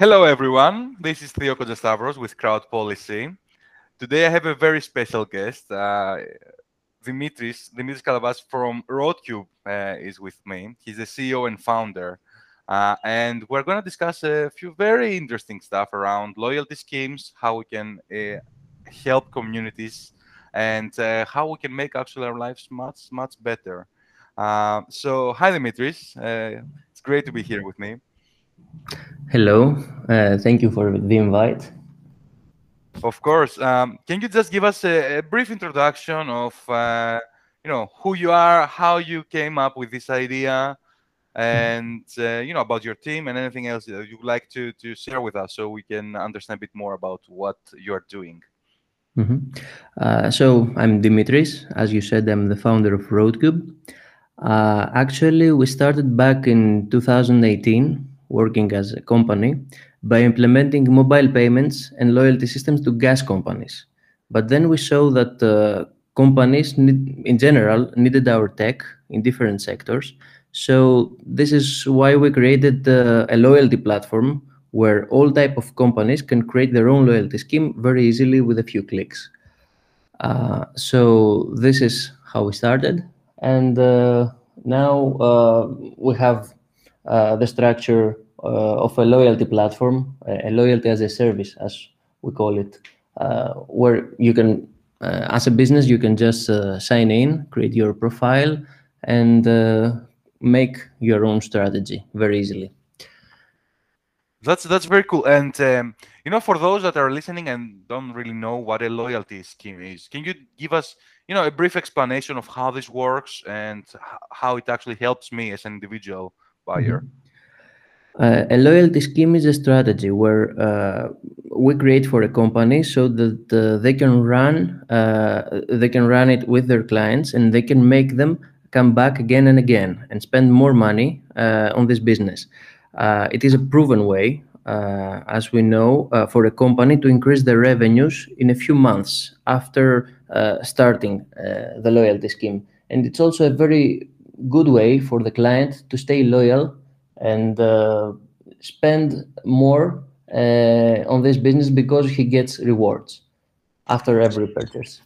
Hello, everyone. This is Theo Kojastavros with Crowd Policy. Today, I have a very special guest. Uh, Dimitris, Dimitris Kalavros from Roadcube uh, is with me. He's the CEO and founder. Uh, and we're going to discuss a few very interesting stuff around loyalty schemes, how we can uh, help communities, and uh, how we can make actually our lives much, much better. Uh, so, hi, Dimitris. it's great to be here with me. Hello, uh, thank you for the invite. Of course. Um, can you just give us a, a brief introduction of, uh, you know, who you are, how you came up with this idea, and uh, you know about your team and anything else that you'd like to to share with us, so we can understand a bit more about what you are doing. Mm -hmm. so I'm Dimitris. As you said, I'm the founder of Roadcube. Uh, actually, we started back in 2018 working as a company by implementing mobile payments and loyalty systems to gas companies. But then we saw that uh, companies need, in general needed our tech in different sectors. So this is why we created uh, a loyalty platform where all type of companies can create their own loyalty scheme very easily with a few clicks. Uh, so this is how we started. And uh, now uh, we have Uh, the structure uh, of a loyalty platform, a loyalty as a service, as we call it, uh, where you can, uh, as a business, you can just sign in, create your profile, and make your own strategy very easily. That's that's very cool. And um, you know, for those that are listening and don't really know what a loyalty scheme is, can you give us, you know, a brief explanation of how this works and how it actually helps me as an individual buyer? Uh, a loyalty scheme is a strategy where uh, we create for a company so that uh, they can run uh, they can run it with their clients and they can make them come back again and again and spend more money uh, on this business. Uh, it is a proven way, as we know, for a company to increase their revenues in a few months after starting the loyalty scheme, and it's also a very good way for the client to stay loyal and uh, spend more uh, on this business because he gets rewards after every purchase.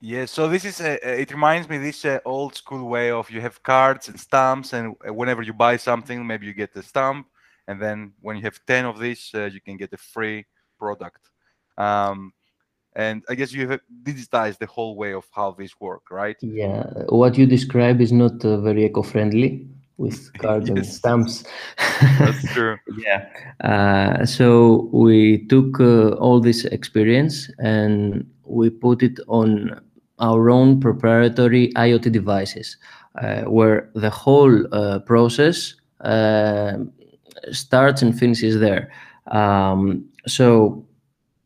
Yeah, so this is a, it reminds me this uh, old school way of you have cards and stamps, and whenever you buy something, maybe you get a stamp, and then when you have ten of these, uh, you can get a free product. Um, and I guess you have digitized the whole way of how this work, right? Yeah, what you describe is not uh, very eco-friendly with cards yes. and stamps. That's true. yeah. Uh, so we took uh, all this experience and we put it on our own proprietary IoT devices, uh, where the whole uh, process uh, starts and finishes there. Um, so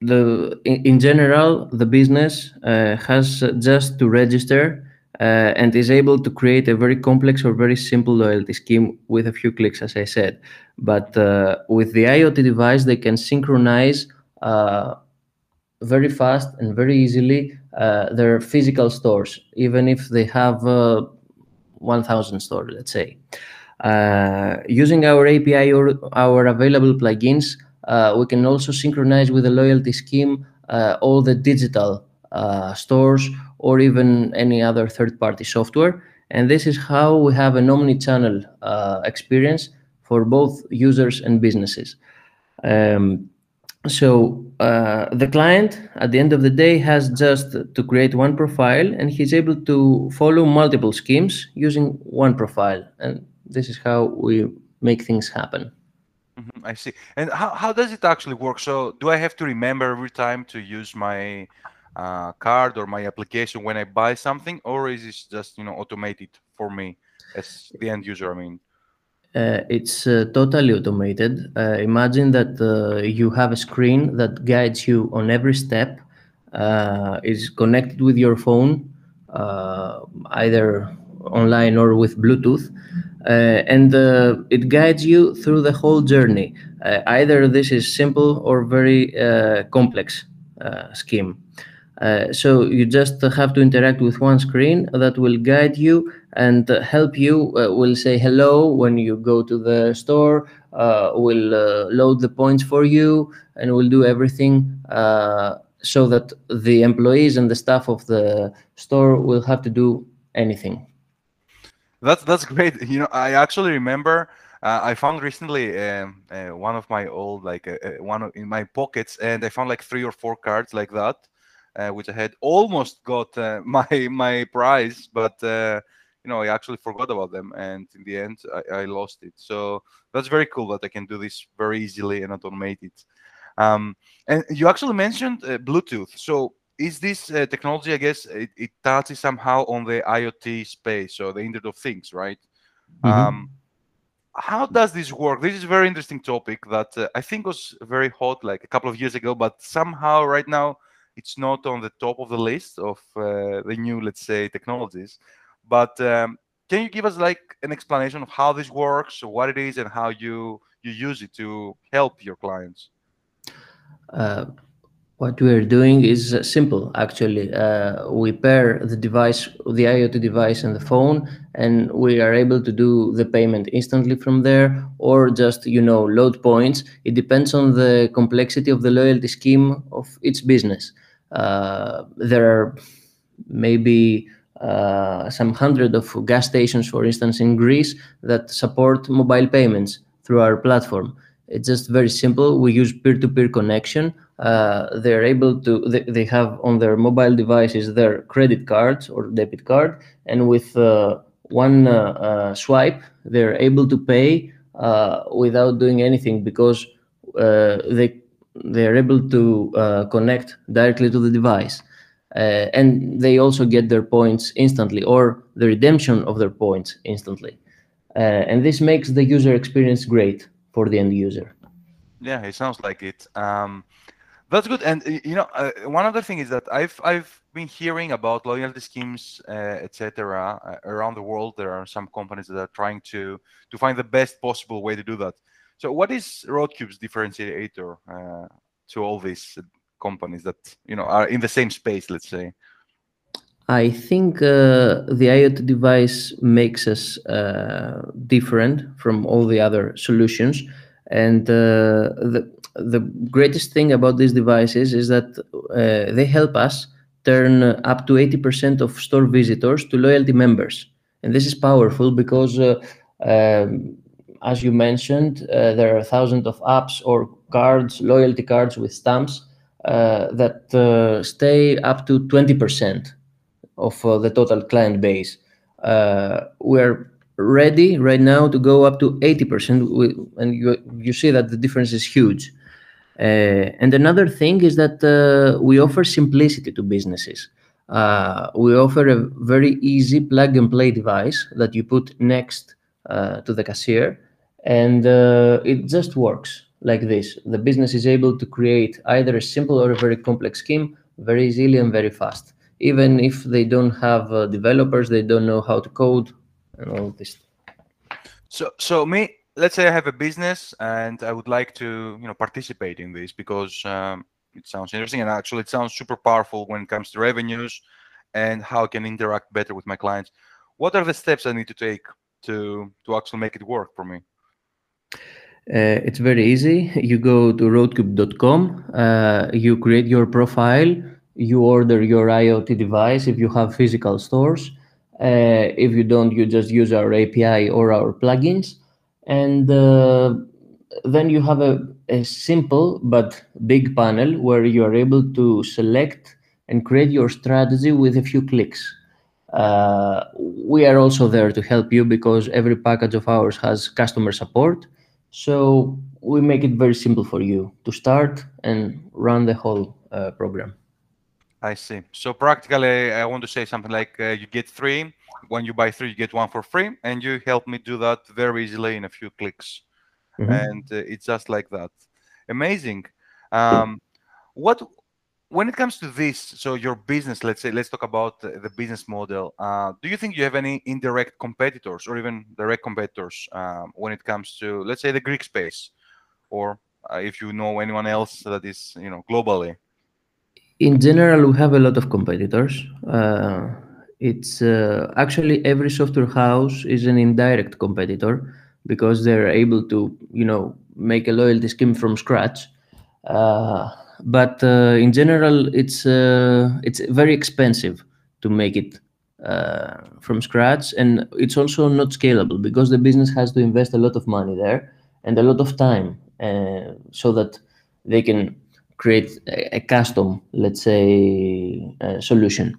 the in, in, general, the business uh, has just to register uh, and is able to create a very complex or very simple loyalty scheme with a few clicks, as I said. But uh, with the IoT device, they can synchronize uh, very fast and very easily uh, their physical stores, even if they have uh, 1,000 stores, let's say. Using our API or our available plugins, we can also synchronize with the loyalty scheme all the digital stores or even any other third-party software. And this is how we have an omni-channel uh, experience for both users and businesses. Um, so uh, the client, at the end of the day, has just to create one profile, and he's able to follow multiple schemes using one profile. And this is how we make things happen. Mm -hmm, I see. And how, how does it actually work? So do I have to remember every time to use my uh, card or my application when I buy something, or is it just you know automated for me as the end user? I mean, uh, it's uh, totally automated. Uh, imagine that uh, you have a screen that guides you on every step. Uh, is connected with your phone, either online or with Bluetooth, and it guides you through the whole journey. either this is simple or very complex scheme. Uh, so you just have to interact with one screen that will guide you and help you. Uh, will say hello when you go to the store, uh, will uh, load the points for you and will do everything uh, so that the employees and the staff of the store will have to do anything. That's that's great. You know, I actually remember uh, I found recently um, uh, one of my old like uh, uh one in my pockets, and I found like three or four cards like that, uh, which I had almost got uh, my my prize, but you know I actually forgot about them, and in the end I, I, lost it. So that's very cool that I can do this very easily and automate it. Um, and you actually mentioned Bluetooth. So is this uh, technology i guess it, it, touches somehow on the iot space so the internet of things right mm-hmm. um, how does this work? This is a very interesting topic that uh, I think was very hot like a couple of years ago, but somehow right now it's not on the top of the list of uh, the new, let's say, technologies. But um, can you give us like an explanation of how this works, what it is, and how you you use it to help your clients? Uh, what we are doing is simple, actually. Uh, we pair the device, the IoT device and the phone, and we are able to do the payment instantly from there or just, you know, load points. It depends on the complexity of the loyalty scheme of each business. Uh, there are maybe uh, some hundred of gas stations, for instance, in Greece that support mobile payments through our platform. It's just very simple. We use peer-to-peer connection. Uh, they're able to, they, they, have on their mobile devices their credit cards or debit card. And with uh, one uh, uh swipe, they're able to pay uh, without doing anything because they, they're able to connect directly to the device. and they also get their points instantly or the redemption of their points instantly. and this makes the user experience great for the end user. Yeah, it sounds like it. Um, that's good. And you know, uh, one other thing is that I've I've been hearing about loyalty schemes, uh, etc. Uh, around the world. There are some companies that are trying to to find the best possible way to do that. So, what is Roadcube's differentiator uh, to all these companies that you know are in the same space? Let's say. I think uh, the IoT device makes us uh, different from all the other solutions. And uh, the, the greatest thing about these devices is that uh, they help us turn up to 80% of store visitors to loyalty members. And this is powerful because, uh, um, as you mentioned, uh, there are thousands of apps or cards, loyalty cards with stamps that stay up to 20% of uh, the total client base. Uh, we're ready right now to go up to 80%, and you, you see that the difference is huge. Uh, and another thing is that uh, we offer simplicity to businesses. Uh, we offer a very easy plug and play device that you put next to the cashier, and it just works like this. The business is able to create either a simple or a very complex scheme very easily and very fast even if they don't have uh, developers, they don't know how to code and all this. So, so me, let's say I have a business and I would like to, you know, participate in this because um, it sounds interesting and actually it sounds super powerful when it comes to revenues and how I can interact better with my clients. What are the steps I need to take to to actually make it work for me? Uh, it's very easy. You go to roadcube.com, uh, you create your profile, you order your IoT device if you have physical stores. Uh, if you don't, you just use our API or our plugins. And uh, then you have a, a, simple but big panel where you are able to select and create your strategy with a few clicks. Uh, we are also there to help you because every package of ours has customer support. So we make it very simple for you to start and run the whole uh, program. I see. So practically, I want to say something like uh, you get three. When you buy three, you get one for free, and you help me do that very easily in a few clicks. Mm-hmm. And uh, it's just like that. Amazing. Um, what when it comes to this? So your business, let's say, let's talk about the business model. Uh, do you think you have any indirect competitors or even direct competitors um, when it comes to, let's say, the Greek space, or uh, if you know anyone else that is, you know, globally? In general, we have a lot of competitors. Uh, it's uh, actually every software house is an indirect competitor because they're able to, you know, make a loyalty scheme from scratch. Uh, but uh, in general, it's uh, it's very expensive to make it uh, from scratch, and it's also not scalable because the business has to invest a lot of money there and a lot of time, so that they can create a, custom, let's say, uh, solution.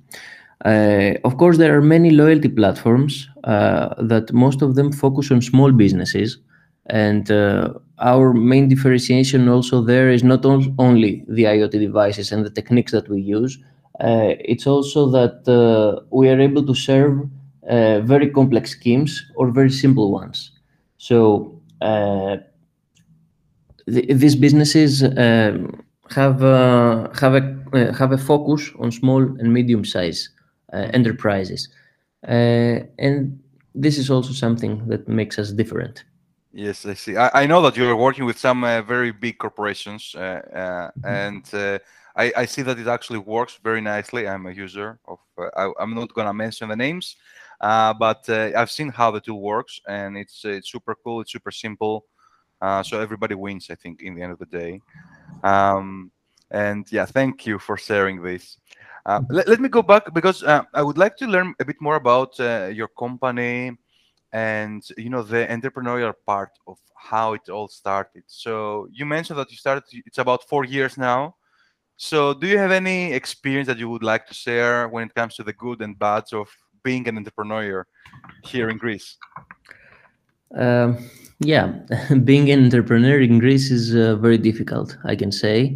of course, there are many loyalty platforms that most of them focus on small businesses and uh, our main differentiation also there is not only the IoT devices and the techniques that we use, uh, it's also that uh, we are able to serve uh, very complex schemes or very simple ones. So uh, th these businesses um, have have a have a focus on small and medium size enterprises, and this is also something that makes us different. Yes, I see. I, I know that you're working with some uh, very big corporations, uh, uh, mm-hmm. and uh, I, I, see that it actually works very nicely. I'm a user of. Uh, I, am not gonna mention the names, uh, but I've seen how the tool works, and it's it's super cool. It's super simple, so everybody wins. I think in the end of the day. Um, and yeah, thank you for sharing this. Uh, let, let, me go back because uh, I would like to learn a bit more about uh, your company and you know the entrepreneurial part of how it all started. So you mentioned that you started it's about four years now. So do you have any experience that you would like to share when it comes to the good and bads of being an entrepreneur here in greece um, yeah being an entrepreneur in greece is uh, very difficult i can say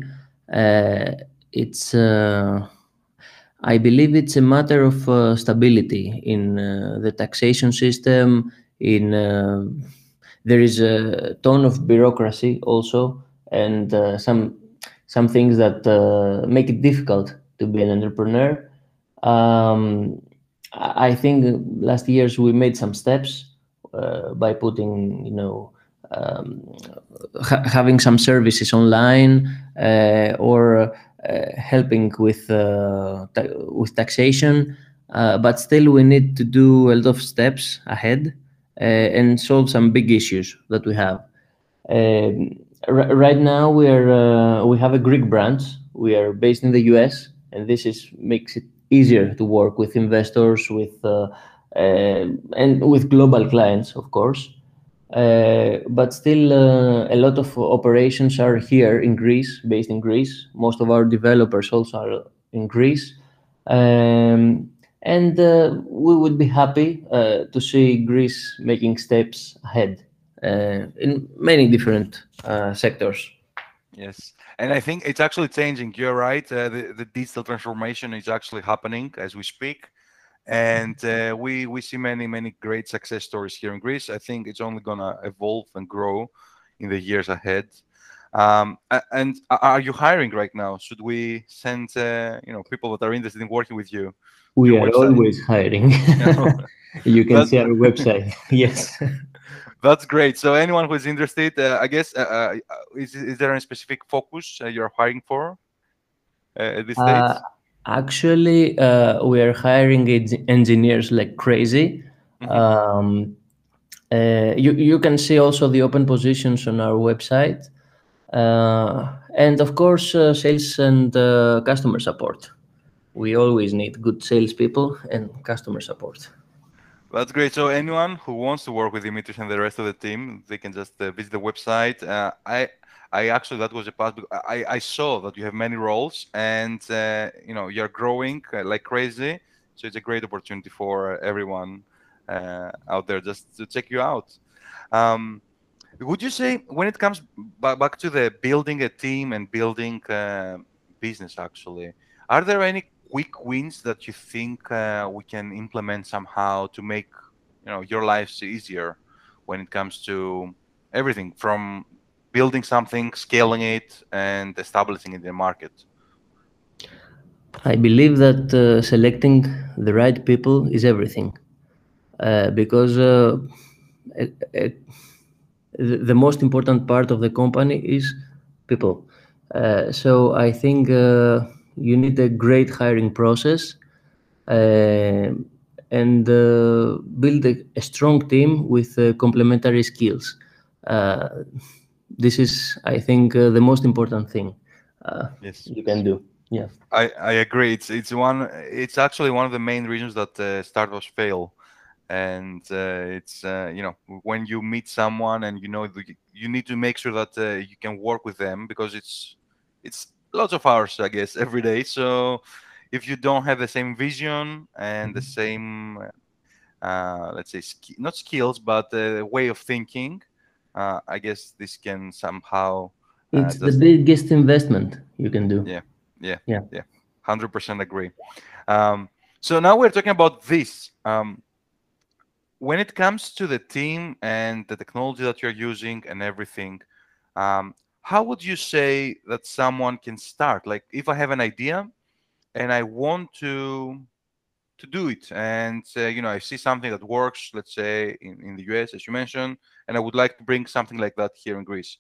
uh, it's uh, I believe it's a matter of uh, stability in uh, the taxation system. In uh, there is a ton of bureaucracy also, and uh, some some things that uh, make it difficult to be an entrepreneur. Um, I think last years we made some steps uh, by putting, you know, um, ha having some services online or uh, helping with uh, ta with taxation, uh, but still we need to do a lot of steps ahead and solve some big issues that we have. Um, right now we are we have a Greek branch. We are based in the US, and this is makes it easier to work with investors, with uh, uh, and with global clients, of course. Uh, but still, uh, a lot of operations are here in Greece, based in Greece. Most of our developers also are in Greece. Um, and uh, we would be happy uh, to see Greece making steps ahead uh, in many different uh, sectors. Yes, and I think it's actually changing. You're right. the, the digital transformation is actually happening as we speak and uh, we we see many many great success stories here in Greece. I think it's only gonna evolve and grow in the years ahead. Um, and are you hiring right now? Should we send uh, you know people that are interested in working with you? We are website? always hiring. you can see our website. yes. That's great. So anyone who is interested, uh, I guess, uh, uh, is, is there a specific focus uh, you're hiring for at this stage? Actually, uh, we are hiring engineers like crazy. Mm-hmm. Um, uh, you you can see also the open positions on our website, uh, and of course, uh, sales and uh, customer support. We always need good salespeople and customer support. That's great. So anyone who wants to work with Dimitris and the rest of the team, they can just uh, visit the website. I I actually that was a part. I I saw that you have many roles, and uh, you know you're growing uh, like crazy. So it's a great opportunity for everyone uh, out there just to check you out. Um, would you say when it comes back to the building a team and building uh, business, actually, are there any quick wins that you think uh, we can implement somehow to make you know your lives easier when it comes to everything from building something, scaling it, and establishing it in the market? I believe that uh, selecting the right people is everything, uh, because uh, the most important part of the company is people. Uh, so I think uh, you need a great hiring process, uh, and build a, a, strong team with complementary skills. This is, I think, the most important thing yes. you can do. Yeah, I, I agree. It's it's one. It's actually one of the main reasons that uh, startups fail, and uh, it's uh, you know when you meet someone and you know you need to make sure that uh, you can work with them because it's it's lots of hours, I guess, every day. So if you don't have the same vision and the mm-hmm. same, uh, let's say, sk not skills but uh, way of thinking, I guess this can somehow. it's the biggest investment you can do. Yeah yeah yeah yeah 100% agree um, so now we're talking about this um, when it comes to the team and the technology that you're using and everything um, how would you say that someone can start like if i have an idea and i want to to do it and uh, you know i see something that works let's say in, in the us as you mentioned and i would like to bring something like that here in greece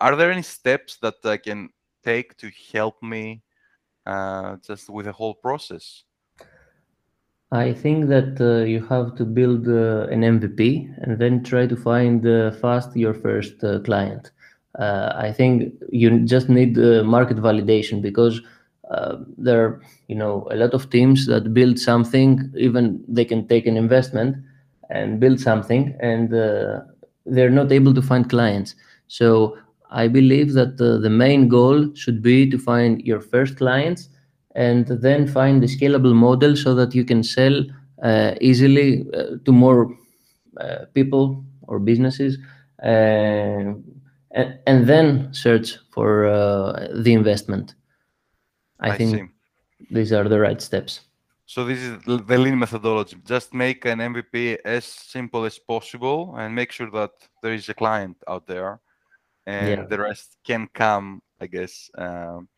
are there any steps that i can take to help me uh, just with the whole process? I think that uh, you have to build uh, an MVP and then try to find uh, fast your first uh, client. I think you just need market validation because there are, you know, a lot of teams that build something, even they can take an investment and build something, and they're not able to find clients. So I believe that the, the main goal should be to find your first clients and then find the scalable model so that you can sell uh, easily uh, to more uh, people or businesses uh, and, and then search for uh, the investment. I, I think see. these are the right steps. So this is the lean methodology. Just make an MVP as simple as possible and make sure that there is a client out there and yeah. the rest can come, I guess, um,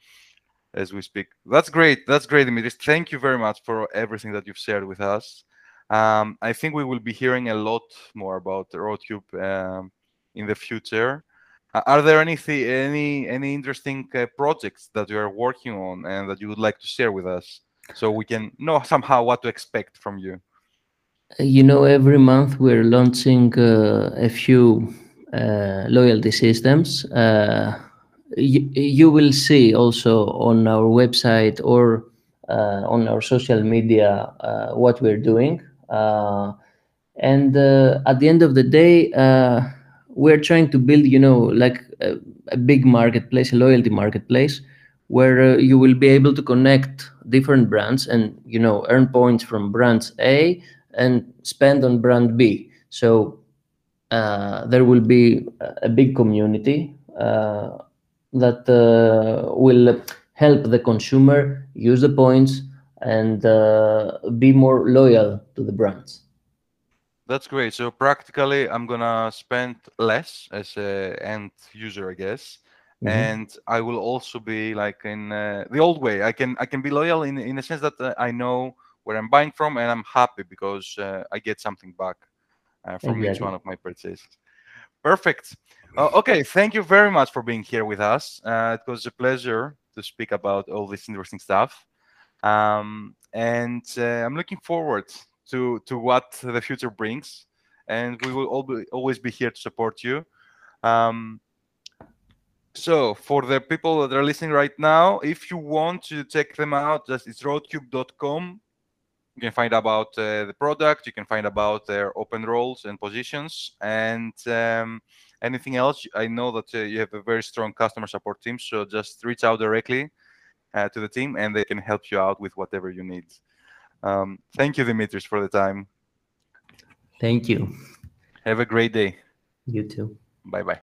as we speak. That's great. That's great, Dimitris. Thank you very much for everything that you've shared with us. Um, I think we will be hearing a lot more about Roadcube um, in the future. Uh, are there anything, any any interesting uh, projects that you are working on and that you would like to share with us, so we can know somehow what to expect from you? You know, every month we're launching uh, a few uh, loyalty systems. Uh, you, you will see also on our website or uh, on our social media what we're doing. and at the end of the day, we're trying to build, you know, like a, a big marketplace, a loyalty marketplace, where uh, you will be able to connect different brands and you know earn points from brands A and spend on brand B. So uh, there will be a big community uh, that uh, will help the consumer use the points and be more loyal to the brands. That's great. So practically, I'm gonna spend less as a end user, I guess, mm -hmm. and I will also be like in uh, the old way. I can I can be loyal in in a sense that uh, I know where I'm buying from, and I'm happy because uh, I get something back uh, from exactly. each one of my purchases. Perfect. Uh, okay, thank you very much for being here with us. Uh, it was a pleasure to speak about all this interesting stuff. Um, and uh, I'm looking forward to, to what the future brings. And we will be, always be here to support you. Um, so for the people that are listening right now, if you want to check them out, just it's roadcube.com you can find about uh, the product. You can find about their open roles and positions and um, anything else. I know that uh, you have a very strong customer support team, so just reach out directly uh, to the team and they can help you out with whatever you need. Um, thank you, Dimitris, for the time. Thank you. Have a great day. You too. Bye-bye.